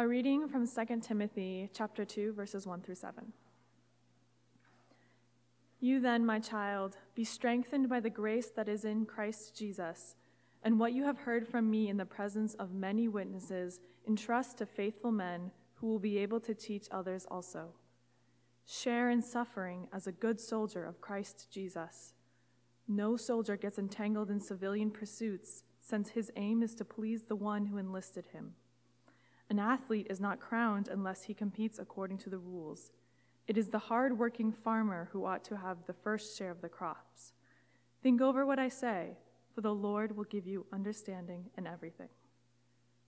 A reading from 2 Timothy chapter 2 verses 1 through 7. You then, my child, be strengthened by the grace that is in Christ Jesus, and what you have heard from me in the presence of many witnesses, entrust to faithful men who will be able to teach others also. Share in suffering as a good soldier of Christ Jesus. No soldier gets entangled in civilian pursuits, since his aim is to please the one who enlisted him. An athlete is not crowned unless he competes according to the rules. It is the hard-working farmer who ought to have the first share of the crops. Think over what I say, for the Lord will give you understanding in everything.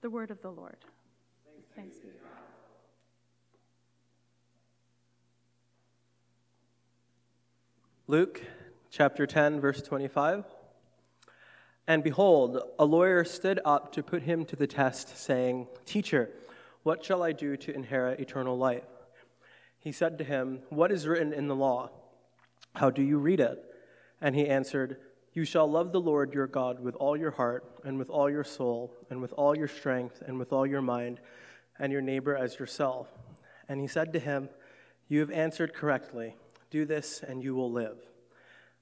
The word of the Lord. Thanks be to God. Luke chapter 10, verse 25. And behold, a lawyer stood up to put him to the test, saying, Teacher, what shall I do to inherit eternal life? He said to him, What is written in the law? How do you read it? And he answered, You shall love the Lord your God with all your heart, and with all your soul, and with all your strength, and with all your mind, and your neighbor as yourself. And he said to him, You have answered correctly. Do this, and you will live.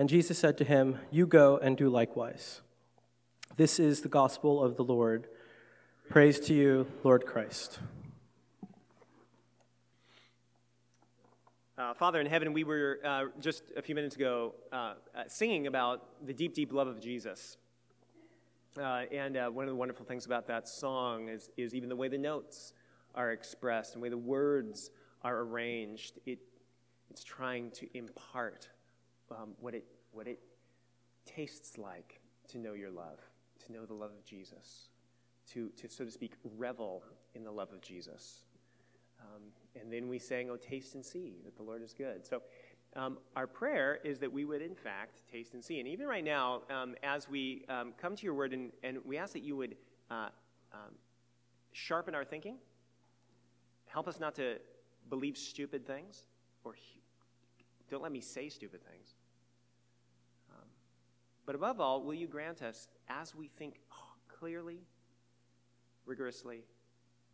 And Jesus said to him, You go and do likewise. This is the gospel of the Lord. Praise to you, Lord Christ. Uh, Father in heaven, we were uh, just a few minutes ago uh, uh singing about the deep, deep love of Jesus. Uh, and uh, one of the wonderful things about that song is, is even the way the notes are expressed and the way the words are arranged. It, it's trying to impart um, what, it, what it tastes like to know your love, to know the love of Jesus to, to so to speak, revel in the love of Jesus. Um, and then we sang, Oh, taste and see that the Lord is good. So um, our prayer is that we would, in fact, taste and see. And even right now, um, as we um, come to your word, and, and, we ask that you would uh, um, sharpen our thinking, help us not to believe stupid things, or don't let me say stupid things. But above all, will you grant us, as we think clearly rigorously,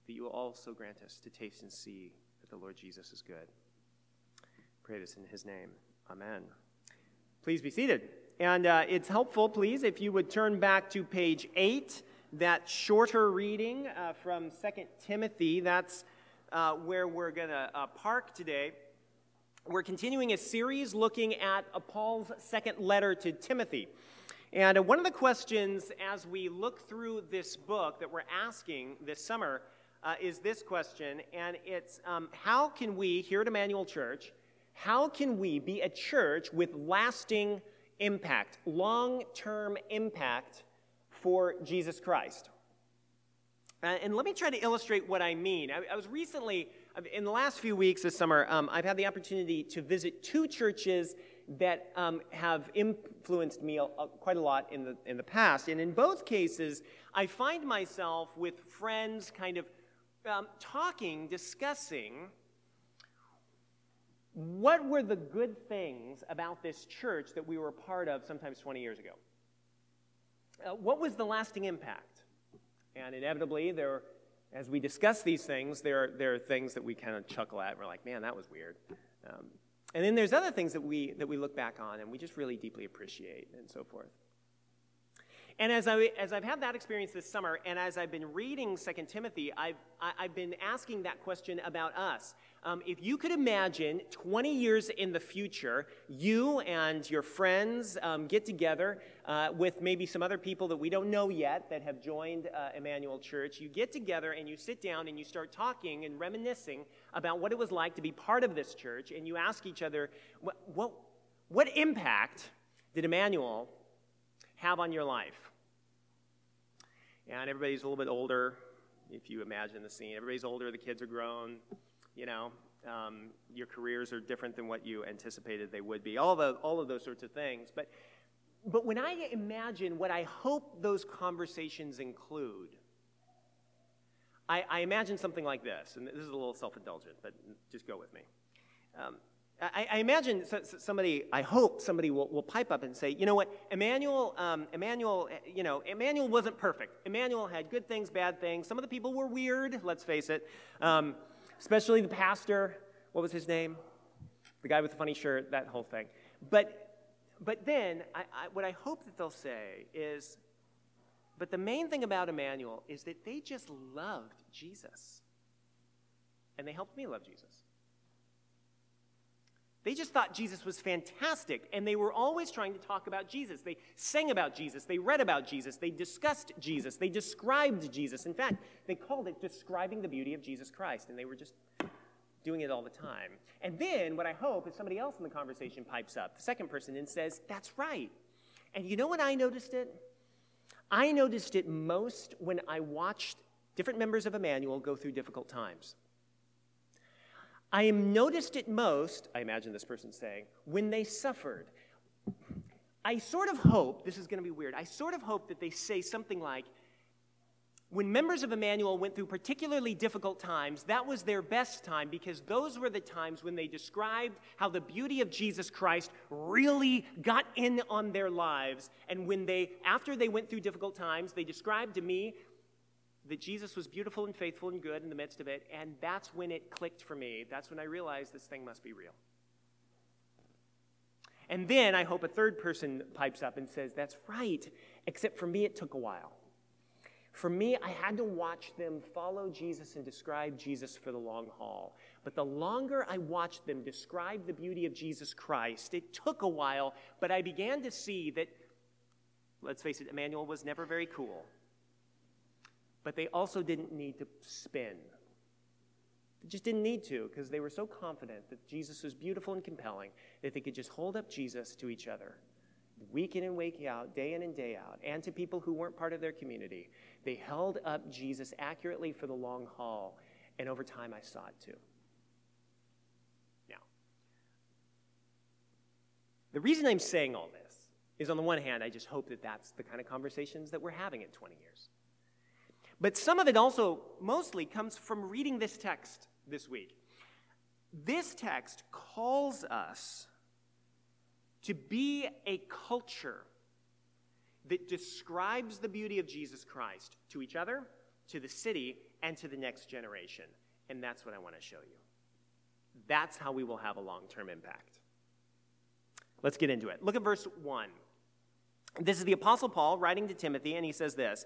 that you will also grant us to taste and see that the Lord Jesus is good. Pray this in his name. Amen. Please be seated. And uh, it's helpful, please, if you would turn back to page 8, that shorter reading uh, from 2 Timothy. That's uh, where we're going to uh, park today. We're continuing a series looking at Paul's second letter to Timothy. And uh, one of the questions as we look through this book that we're asking this summer uh, is this question, and it's um, how can we, here at Emmanuel Church, how can we be a church with lasting impact, long term impact for Jesus Christ? Uh, and let me try to illustrate what I mean. I, I was recently, in the last few weeks this summer, um, I've had the opportunity to visit two churches that um, have influenced me quite a lot in the, in the past. And in both cases, I find myself with friends kind of um, talking, discussing what were the good things about this church that we were a part of sometimes 20 years ago? Uh, what was the lasting impact? And inevitably, there, as we discuss these things, there, are, there are things that we kind of chuckle at. And we're like, man, that was weird. Um, and then there's other things that we, that we look back on and we just really deeply appreciate and so forth. And as, I, as I've had that experience this summer, and as I've been reading 2 Timothy, I've, I, have i have been asking that question about us. Um, if you could imagine 20 years in the future, you and your friends um, get together uh, with maybe some other people that we don't know yet that have joined uh, Emmanuel Church, you get together and you sit down and you start talking and reminiscing about what it was like to be part of this church, and you ask each other, what, what, what impact did Emmanuel have on your life. And everybody's a little bit older, if you imagine the scene. Everybody's older, the kids are grown, you know, um, your careers are different than what you anticipated they would be, all, the, all of those sorts of things. But, but when I imagine what I hope those conversations include, I, I imagine something like this, and this is a little self indulgent, but just go with me. Um, I, I, imagine somebody, I hope somebody will, will pipe up and say, you know what, Emmanuel, um, Emmanuel, you know, Emmanuel wasn't perfect. Emmanuel had good things, bad things. Some of the people were weird, let's face it, um, especially the pastor. What was his name? The guy with the funny shirt, that whole thing. But, but then, I, I, what I hope that they'll say is, but the main thing about Emmanuel is that they just loved Jesus. And they helped me love Jesus. They just thought Jesus was fantastic, and they were always trying to talk about Jesus. They sang about Jesus, they read about Jesus, they discussed Jesus, they described Jesus. In fact, they called it describing the beauty of Jesus Christ, and they were just doing it all the time. And then, what I hope is somebody else in the conversation pipes up, the second person, and says, That's right. And you know when I noticed it? I noticed it most when I watched different members of Emmanuel go through difficult times. I am noticed it most, I imagine this person saying, when they suffered. I sort of hope, this is going to be weird, I sort of hope that they say something like, when members of Emmanuel went through particularly difficult times, that was their best time because those were the times when they described how the beauty of Jesus Christ really got in on their lives. And when they, after they went through difficult times, they described to me that Jesus was beautiful and faithful and good in the midst of it, and that's when it clicked for me. That's when I realized this thing must be real. And then I hope a third person pipes up and says, That's right, except for me, it took a while. For me, I had to watch them follow Jesus and describe Jesus for the long haul. But the longer I watched them describe the beauty of Jesus Christ, it took a while, but I began to see that, let's face it, Emmanuel was never very cool but they also didn't need to spin. They just didn't need to because they were so confident that Jesus was beautiful and compelling that they could just hold up Jesus to each other, week in and week out, day in and day out, and to people who weren't part of their community. They held up Jesus accurately for the long haul, and over time I saw it too. Now, the reason I'm saying all this is on the one hand, I just hope that that's the kind of conversations that we're having in 20 years. But some of it also mostly comes from reading this text this week. This text calls us to be a culture that describes the beauty of Jesus Christ to each other, to the city, and to the next generation. And that's what I want to show you. That's how we will have a long term impact. Let's get into it. Look at verse 1. This is the Apostle Paul writing to Timothy, and he says this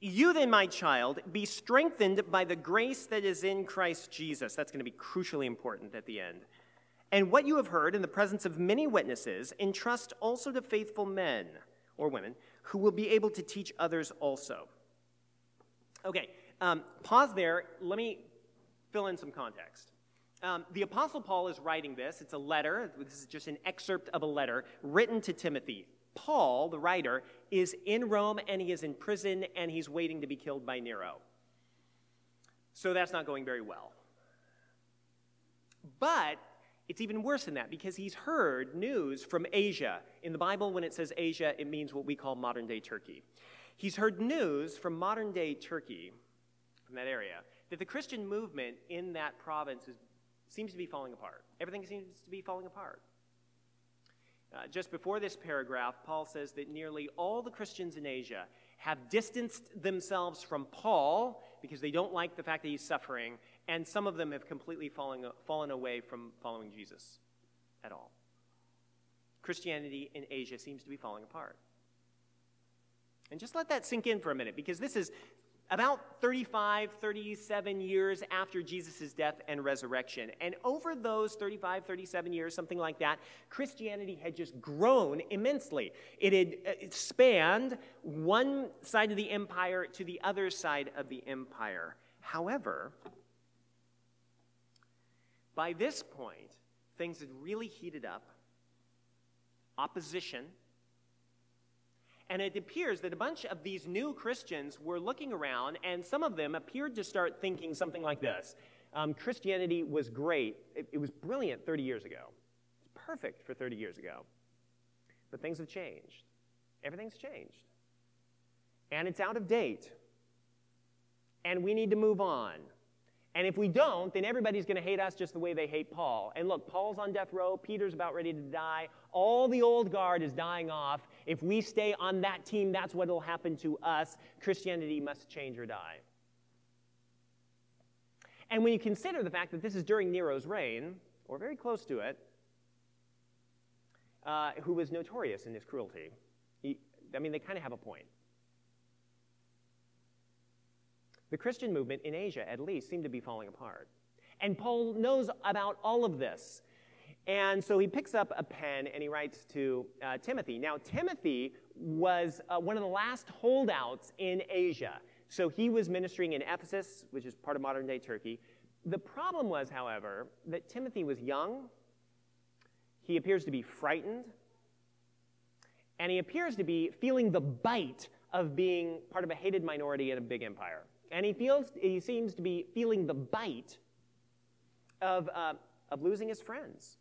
you then, my child, be strengthened by the grace that is in Christ Jesus. That's going to be crucially important at the end. And what you have heard in the presence of many witnesses, entrust also to faithful men or women who will be able to teach others also. Okay, um, pause there. Let me fill in some context. Um, the Apostle Paul is writing this. It's a letter. This is just an excerpt of a letter written to Timothy. Paul, the writer, is in Rome and he is in prison and he's waiting to be killed by Nero. So that's not going very well. But it's even worse than that because he's heard news from Asia. In the Bible, when it says Asia, it means what we call modern day Turkey. He's heard news from modern day Turkey, from that area, that the Christian movement in that province is, seems to be falling apart. Everything seems to be falling apart. Uh, just before this paragraph, Paul says that nearly all the Christians in Asia have distanced themselves from Paul because they don't like the fact that he's suffering, and some of them have completely fallen, fallen away from following Jesus at all. Christianity in Asia seems to be falling apart. And just let that sink in for a minute because this is about 35, 37 years after Jesus' death and resurrection. And over those 35, 37 years, something like that, Christianity had just grown immensely. It had uh, it spanned one side of the empire to the other side of the empire. However, by this point, things had really heated up. Opposition and it appears that a bunch of these new Christians were looking around, and some of them appeared to start thinking something like this um, Christianity was great, it, it was brilliant 30 years ago. It's perfect for 30 years ago. But things have changed. Everything's changed. And it's out of date. And we need to move on. And if we don't, then everybody's going to hate us just the way they hate Paul. And look, Paul's on death row, Peter's about ready to die, all the old guard is dying off. If we stay on that team, that's what will happen to us. Christianity must change or die. And when you consider the fact that this is during Nero's reign, or very close to it, uh, who was notorious in his cruelty, he, I mean, they kind of have a point. The Christian movement in Asia, at least, seemed to be falling apart. And Paul knows about all of this. And so he picks up a pen and he writes to uh, Timothy. Now, Timothy was uh, one of the last holdouts in Asia. So he was ministering in Ephesus, which is part of modern day Turkey. The problem was, however, that Timothy was young, he appears to be frightened, and he appears to be feeling the bite of being part of a hated minority in a big empire. And he, feels, he seems to be feeling the bite of, uh, of losing his friends.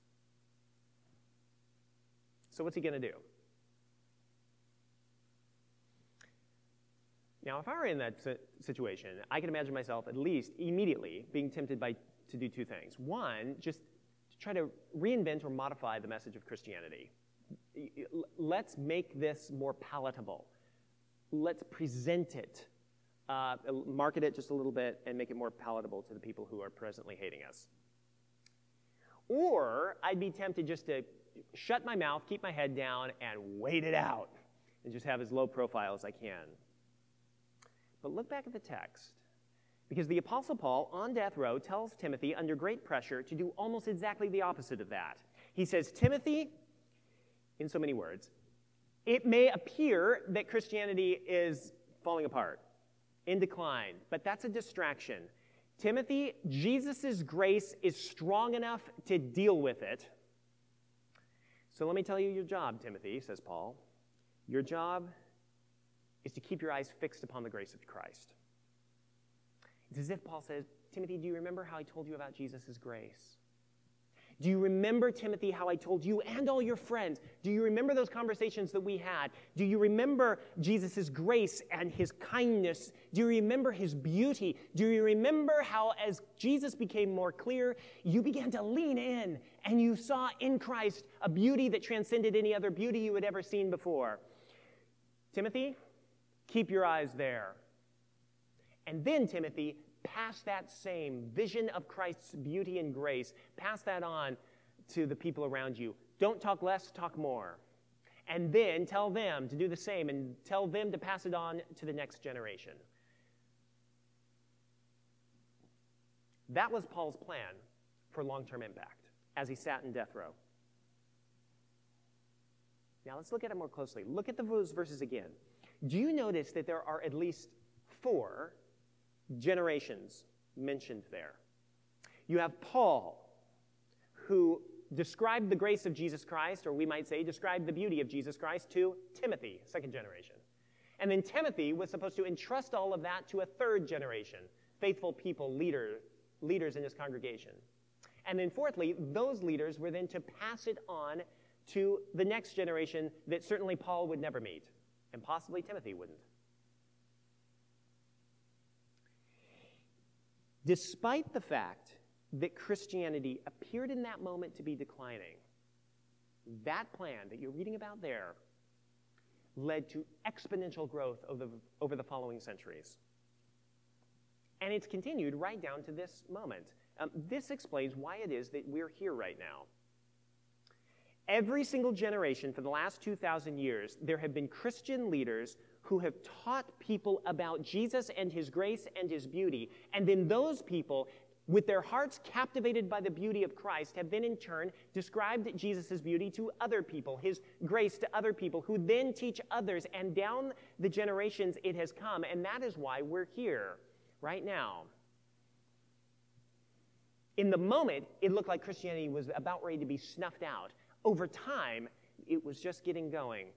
So, what's he going to do? Now, if I were in that situation, I can imagine myself at least immediately being tempted by, to do two things. One, just to try to reinvent or modify the message of Christianity. Let's make this more palatable. Let's present it uh, market it just a little bit and make it more palatable to the people who are presently hating us. Or I'd be tempted just to shut my mouth, keep my head down, and wait it out and just have as low profile as I can. But look back at the text. Because the Apostle Paul, on death row, tells Timothy under great pressure to do almost exactly the opposite of that. He says, Timothy, in so many words, it may appear that Christianity is falling apart in decline, but that's a distraction. Timothy, Jesus' grace is strong enough to deal with it. So let me tell you your job, Timothy, says Paul. Your job is to keep your eyes fixed upon the grace of Christ. It's as if Paul says, Timothy, do you remember how I told you about Jesus' grace? Do you remember, Timothy, how I told you and all your friends? Do you remember those conversations that we had? Do you remember Jesus' grace and his kindness? Do you remember his beauty? Do you remember how, as Jesus became more clear, you began to lean in and you saw in Christ a beauty that transcended any other beauty you had ever seen before? Timothy, keep your eyes there. And then, Timothy, pass that same vision of Christ's beauty and grace, pass that on to the people around you. Don't talk less, talk more. And then tell them to do the same and tell them to pass it on to the next generation. That was Paul's plan for long term impact as he sat in death row. Now let's look at it more closely. Look at those verses again. Do you notice that there are at least four generations mentioned there. You have Paul, who described the grace of Jesus Christ, or we might say described the beauty of Jesus Christ to Timothy, second generation. And then Timothy was supposed to entrust all of that to a third generation, faithful people, leader, leaders in his congregation. And then fourthly, those leaders were then to pass it on to the next generation that certainly Paul would never meet, and possibly Timothy wouldn't. Despite the fact that Christianity appeared in that moment to be declining, that plan that you're reading about there led to exponential growth over the, over the following centuries. And it's continued right down to this moment. Um, this explains why it is that we're here right now. Every single generation for the last 2,000 years, there have been Christian leaders who have taught people about Jesus and his grace and his beauty. And then those people, with their hearts captivated by the beauty of Christ, have then in turn described Jesus' beauty to other people, his grace to other people, who then teach others. And down the generations, it has come. And that is why we're here right now. In the moment, it looked like Christianity was about ready to be snuffed out. Over time, it was just getting going.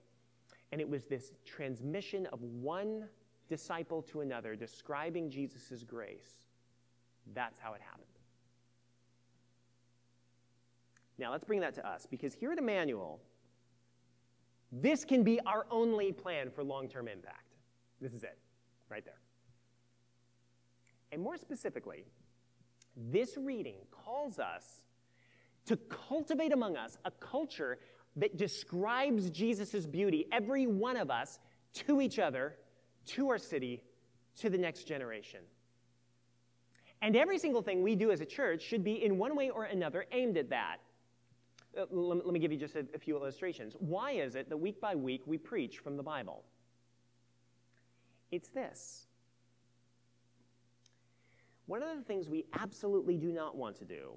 And it was this transmission of one disciple to another describing Jesus' grace. That's how it happened. Now, let's bring that to us because here at Emmanuel, this can be our only plan for long term impact. This is it, right there. And more specifically, this reading calls us to cultivate among us a culture that describes Jesus' beauty, every one of us, to each other, to our city, to the next generation. And every single thing we do as a church should be, in one way or another, aimed at that. Uh, let, me give you just a, a few illustrations. Why is it that week by week we preach from the Bible? It's this. One of the things we absolutely do not want to do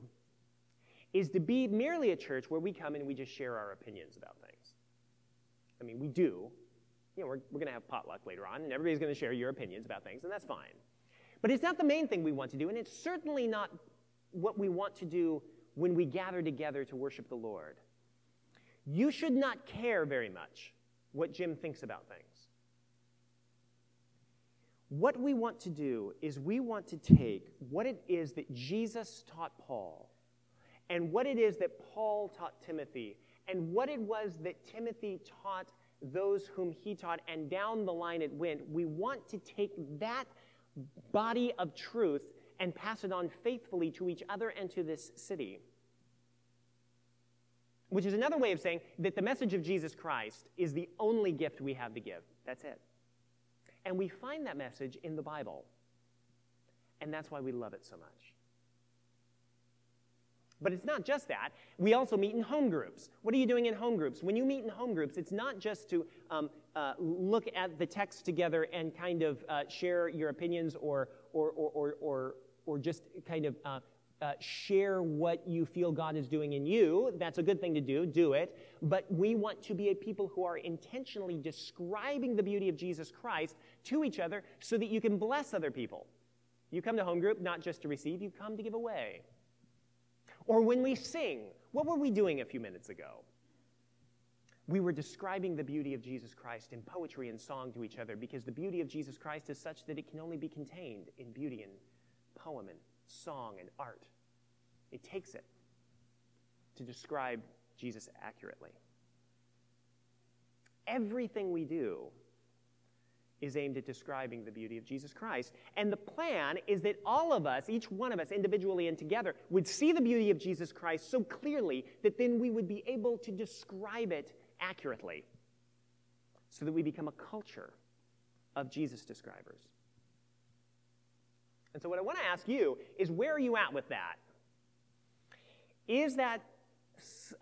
is to be merely a church where we come and we just share our opinions about things. I mean, we do. You know, we're, we're going to have potluck later on, and everybody's going to share your opinions about things, and that's fine. But it's not the main thing we want to do, and it's certainly not what we want to do when we gather together to worship the Lord. You should not care very much what Jim thinks about things. What we want to do is we want to take what it is that Jesus taught Paul and what it is that Paul taught Timothy, and what it was that Timothy taught those whom he taught, and down the line it went. We want to take that body of truth and pass it on faithfully to each other and to this city. Which is another way of saying that the message of Jesus Christ is the only gift we have to give. That's it. And we find that message in the Bible. And that's why we love it so much. But it's not just that. We also meet in home groups. What are you doing in home groups? When you meet in home groups, it's not just to um, uh, look at the text together and kind of uh, share your opinions or, or, or, or, or, or just kind of uh, uh, share what you feel God is doing in you. That's a good thing to do, do it. But we want to be a people who are intentionally describing the beauty of Jesus Christ to each other so that you can bless other people. You come to home group not just to receive, you come to give away. Or when we sing, what were we doing a few minutes ago? We were describing the beauty of Jesus Christ in poetry and song to each other because the beauty of Jesus Christ is such that it can only be contained in beauty and poem and song and art. It takes it to describe Jesus accurately. Everything we do is aimed at describing the beauty of Jesus Christ. And the plan is that all of us, each one of us individually and together, would see the beauty of Jesus Christ so clearly that then we would be able to describe it accurately so that we become a culture of Jesus describers. And so, what I want to ask you is where are you at with that? Is that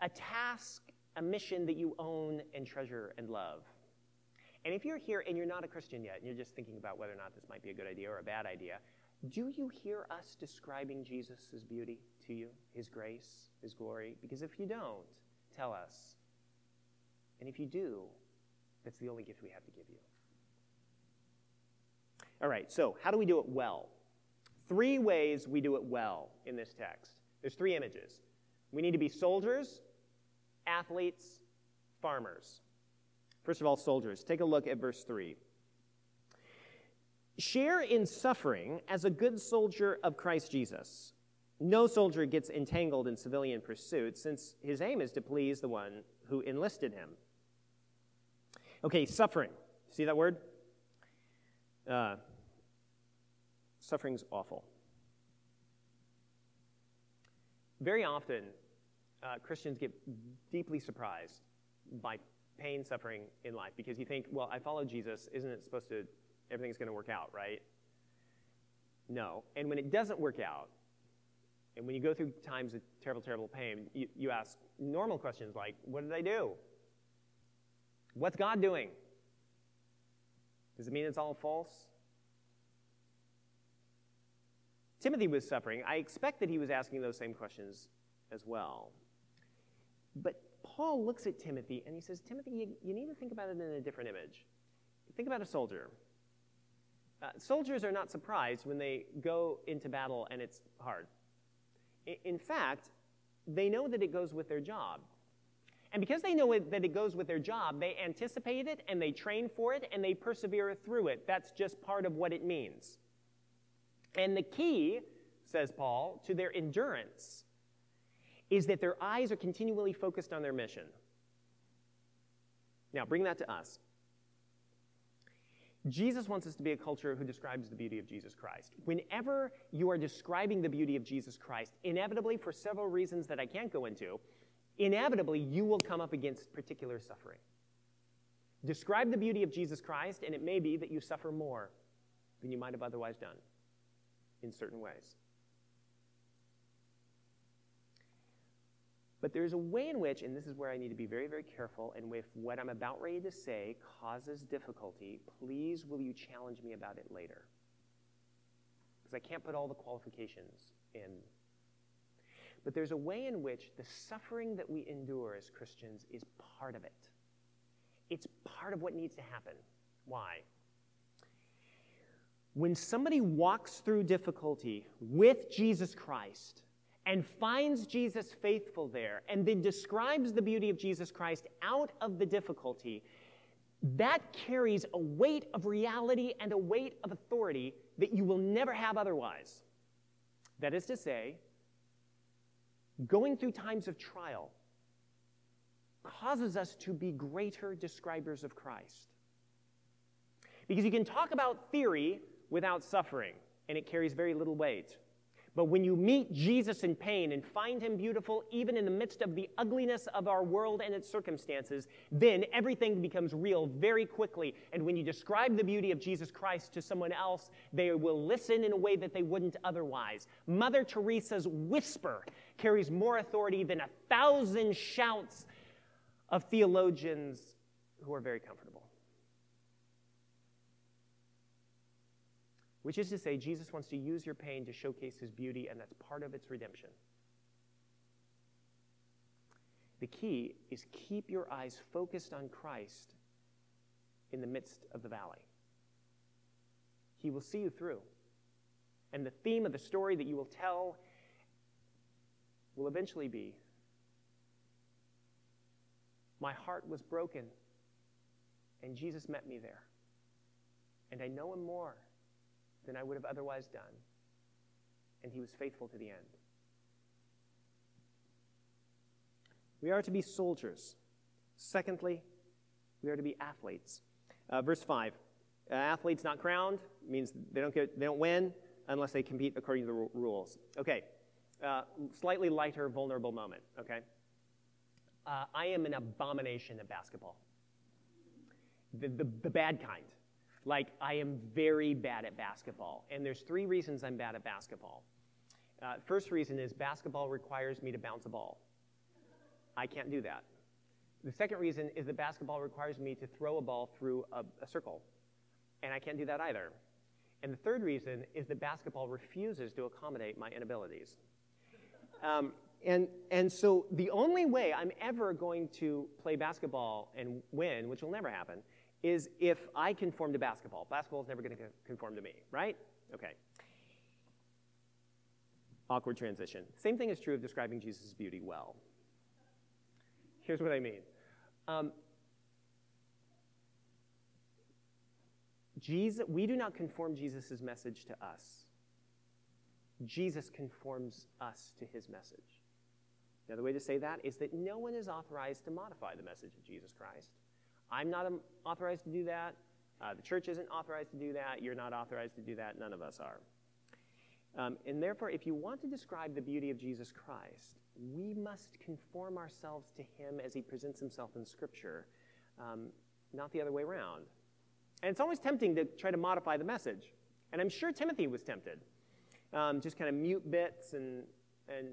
a task, a mission that you own and treasure and love? And if you're here and you're not a Christian yet, and you're just thinking about whether or not this might be a good idea or a bad idea, do you hear us describing Jesus' beauty to you, his grace, his glory? Because if you don't, tell us. And if you do, that's the only gift we have to give you. All right, so how do we do it well? Three ways we do it well in this text. There's three images. We need to be soldiers, athletes, farmers. First of all, soldiers. Take a look at verse 3. Share in suffering as a good soldier of Christ Jesus. No soldier gets entangled in civilian pursuits, since his aim is to please the one who enlisted him. Okay, suffering. See that word? Uh, suffering's awful. Very often, uh, Christians get deeply surprised by pain, suffering in life because you think, well, I follow Jesus. Isn't it supposed to, everything's going to work out, right? No. And when it doesn't work out, and when you go through times of terrible, terrible pain, you, you ask normal questions like, what did I do? What's God doing? Does it mean it's all false? Timothy was suffering. I expect that he was asking those same questions as well. But Paul looks at Timothy and he says, Timothy, you, you need to think about it in a different image. Think about a soldier. Uh, soldiers are not surprised when they go into battle and it's hard. In fact, they know that it goes with their job. And because they know it, that it goes with their job, they anticipate it and they train for it and they persevere through it. That's just part of what it means. And the key, says Paul, to their endurance is that their eyes are continually focused on their mission. Now, bring that to us. Jesus wants us to be a culture who describes the beauty of Jesus Christ. Whenever you are describing the beauty of Jesus Christ, inevitably, for several reasons that I can't go into, inevitably you will come up against particular suffering. Describe the beauty of Jesus Christ, and it may be that you suffer more than you might have otherwise done in certain ways. But there's a way in which, and this is where I need to be very, very careful, and if what I'm about ready to say causes difficulty, please will you challenge me about it later? Because I can't put all the qualifications in. But there's a way in which the suffering that we endure as Christians is part of it. It's part of what needs to happen. Why? When somebody walks through difficulty with Jesus Christ, and finds Jesus faithful there and then describes the beauty of Jesus Christ out of the difficulty, that carries a weight of reality and a weight of authority that you will never have otherwise. That is to say, going through times of trial causes us to be greater describers of Christ. Because you can talk about theory without suffering, and it carries very little weight. But when you meet Jesus in pain and find him beautiful, even in the midst of the ugliness of our world and its circumstances, then everything becomes real very quickly. And when you describe the beauty of Jesus Christ to someone else, they will listen in a way that they wouldn't otherwise. Mother Teresa's whisper carries more authority than a thousand shouts of theologians who are very comfortable. Which is to say, Jesus wants to use your pain to showcase his beauty, and that's part of its redemption. The key is keep your eyes focused on Christ in the midst of the valley. He will see you through. And the theme of the story that you will tell will eventually be My heart was broken, and Jesus met me there. And I know him more than I would have otherwise done. And he was faithful to the end. We are to be soldiers. Secondly, we are to be athletes. Uh, verse 5 uh, athletes not crowned means they don't, get, they don't win unless they compete according to the r- rules. Okay, uh, slightly lighter, vulnerable moment, okay? Uh, I am an abomination at basketball, the, the, the bad kind. Like, I am very bad at basketball. And there's three reasons I'm bad at basketball. Uh, first reason is basketball requires me to bounce a ball. I can't do that. The second reason is that basketball requires me to throw a ball through a, a circle. And I can't do that either. And the third reason is that basketball refuses to accommodate my inabilities. Um, and, and so the only way I'm ever going to play basketball and win, which will never happen, is if I conform to basketball. Basketball is never going to conform to me, right? Okay. Awkward transition. Same thing is true of describing Jesus' beauty well. Here's what I mean. Um, Jesus, we do not conform Jesus' message to us. Jesus conforms us to his message. Now, the way to say that is that no one is authorized to modify the message of Jesus Christ. I'm not authorized to do that. Uh, the church isn't authorized to do that. You're not authorized to do that. None of us are. Um, and therefore, if you want to describe the beauty of Jesus Christ, we must conform ourselves to him as he presents himself in Scripture, um, not the other way around. And it's always tempting to try to modify the message. And I'm sure Timothy was tempted. Um, just kind of mute bits and, and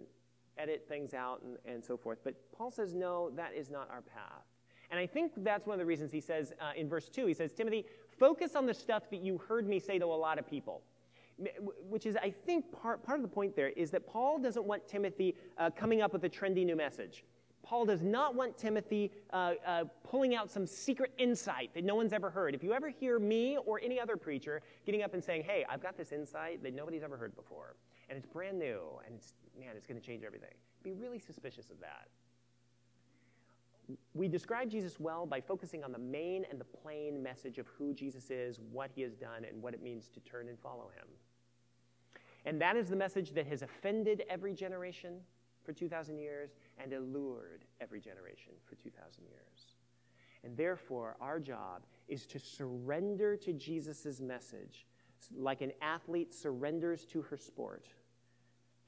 edit things out and, and so forth. But Paul says, no, that is not our path. And I think that's one of the reasons he says uh, in verse 2, he says, Timothy, Focus on the stuff that you heard me say to a lot of people. Which is, I think, part, part of the point there is that Paul doesn't want Timothy uh, coming up with a trendy new message. Paul does not want Timothy uh, uh, pulling out some secret insight that no one's ever heard. If you ever hear me or any other preacher getting up and saying, hey, I've got this insight that nobody's ever heard before, and it's brand new, and it's, man, it's going to change everything, be really suspicious of that. We describe Jesus well by focusing on the main and the plain message of who Jesus is, what he has done, and what it means to turn and follow him. And that is the message that has offended every generation for 2,000 years and allured every generation for 2,000 years. And therefore, our job is to surrender to Jesus' message like an athlete surrenders to her sport.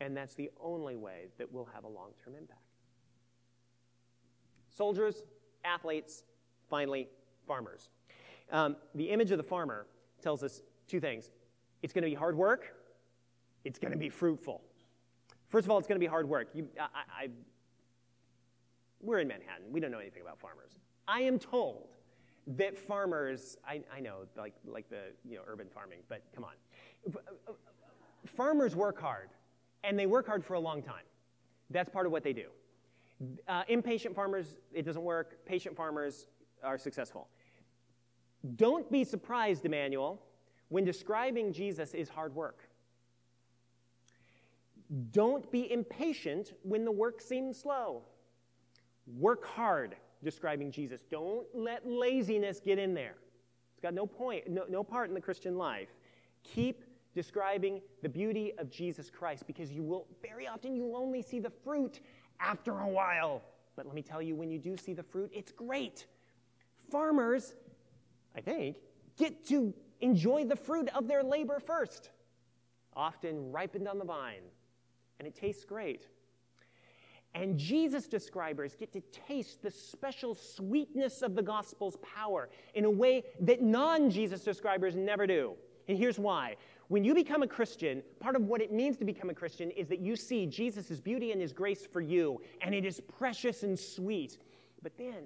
And that's the only way that we'll have a long term impact. Soldiers, athletes, finally, farmers. Um, the image of the farmer tells us two things it's going to be hard work, it's going to be fruitful. First of all, it's going to be hard work. You, I, I, we're in Manhattan. We don't know anything about farmers. I am told that farmers, I, I know, like, like the you know, urban farming, but come on. Farmers work hard, and they work hard for a long time. That's part of what they do. Uh, impatient farmers, it doesn't work. Patient farmers are successful. Don't be surprised, Emmanuel, when describing Jesus is hard work. Don't be impatient when the work seems slow. Work hard, describing Jesus. Don't let laziness get in there. It's got no point, no, no part in the Christian life. Keep describing the beauty of Jesus Christ because you will, very often, you'll only see the fruit after a while. But let me tell you, when you do see the fruit, it's great. Farmers, I think, get to enjoy the fruit of their labor first, often ripened on the vine and it tastes great. And Jesus describers get to taste the special sweetness of the gospel's power in a way that non Jesus describers never do. And here's why. When you become a Christian, part of what it means to become a Christian is that you see Jesus' beauty and his grace for you, and it is precious and sweet. But then,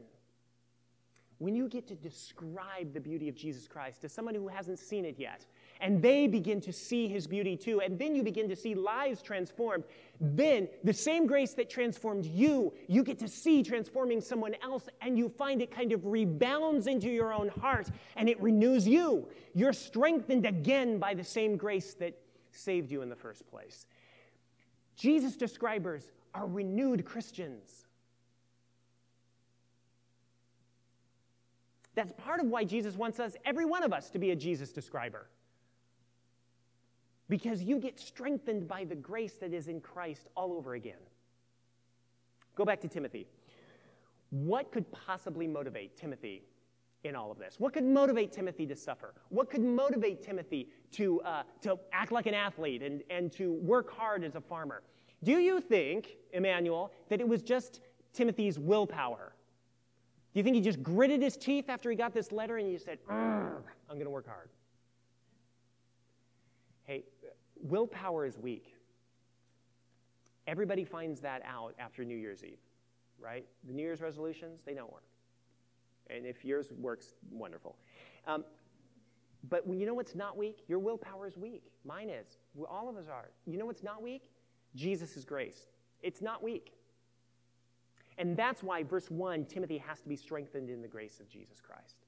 when you get to describe the beauty of Jesus Christ to someone who hasn't seen it yet, and they begin to see his beauty too, and then you begin to see lives transformed, then the same grace that transformed you, you get to see transforming someone else, and you find it kind of rebounds into your own heart and it renews you. You're strengthened again by the same grace that saved you in the first place. Jesus' describers are renewed Christians. That's part of why Jesus wants us, every one of us, to be a Jesus describer. Because you get strengthened by the grace that is in Christ all over again. Go back to Timothy. What could possibly motivate Timothy in all of this? What could motivate Timothy to suffer? What could motivate Timothy to, uh, to act like an athlete and, and to work hard as a farmer? Do you think, Emmanuel, that it was just Timothy's willpower? Do you think he just gritted his teeth after he got this letter and he said, I'm going to work hard? Hey, willpower is weak. Everybody finds that out after New Year's Eve, right? The New Year's resolutions, they don't work. And if yours works, wonderful. Um, but you know what's not weak? Your willpower is weak. Mine is. All of us are. You know what's not weak? Jesus' grace. It's not weak. And that's why, verse 1, Timothy has to be strengthened in the grace of Jesus Christ.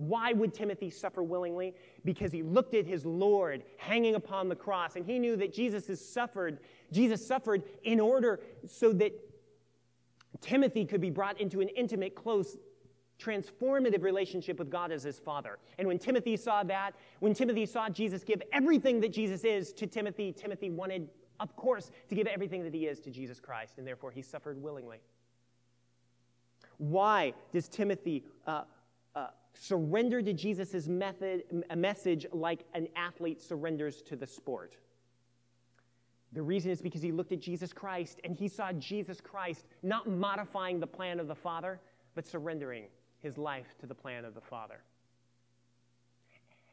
Why would Timothy suffer willingly? Because he looked at his Lord hanging upon the cross, and he knew that Jesus has suffered. Jesus suffered in order so that Timothy could be brought into an intimate, close, transformative relationship with God as his father. And when Timothy saw that, when Timothy saw Jesus give everything that Jesus is to Timothy, Timothy wanted of course, to give everything that he is to Jesus Christ, and therefore he suffered willingly. Why does Timothy uh, uh, surrender to Jesus' method, a message like an athlete surrenders to the sport? The reason is because he looked at Jesus Christ and he saw Jesus Christ not modifying the plan of the Father, but surrendering his life to the plan of the Father.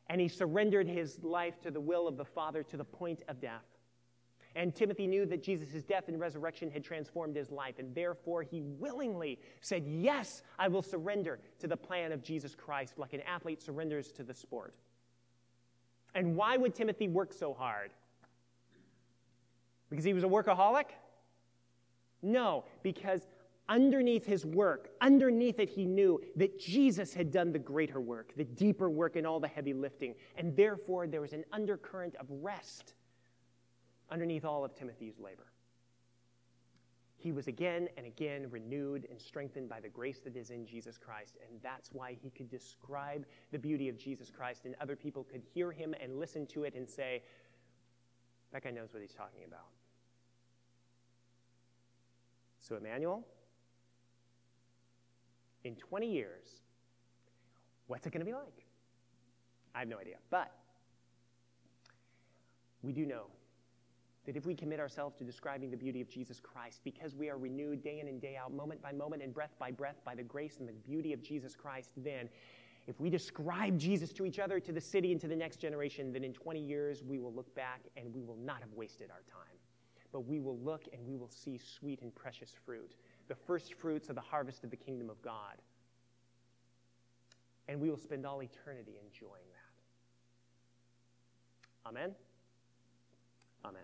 And he surrendered his life to the will of the Father to the point of death. And Timothy knew that Jesus' death and resurrection had transformed his life, and therefore he willingly said, Yes, I will surrender to the plan of Jesus Christ, like an athlete surrenders to the sport. And why would Timothy work so hard? Because he was a workaholic? No, because underneath his work, underneath it, he knew that Jesus had done the greater work, the deeper work, and all the heavy lifting. And therefore, there was an undercurrent of rest underneath all of Timothy's labor. He was again and again renewed and strengthened by the grace that is in Jesus Christ. And that's why he could describe the beauty of Jesus Christ, and other people could hear him and listen to it and say, That guy knows what he's talking about. So, Emmanuel, in 20 years, what's it going to be like? I have no idea. But we do know that if we commit ourselves to describing the beauty of Jesus Christ, because we are renewed day in and day out, moment by moment, and breath by breath by the grace and the beauty of Jesus Christ, then if we describe Jesus to each other, to the city, and to the next generation, then in 20 years we will look back and we will not have wasted our time. But we will look and we will see sweet and precious fruit, the first fruits of the harvest of the kingdom of God. And we will spend all eternity enjoying that. Amen? Amen.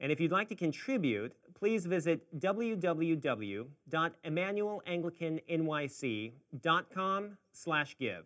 And if you'd like to contribute, please visit www.emmanuelanglicannyc.com slash give.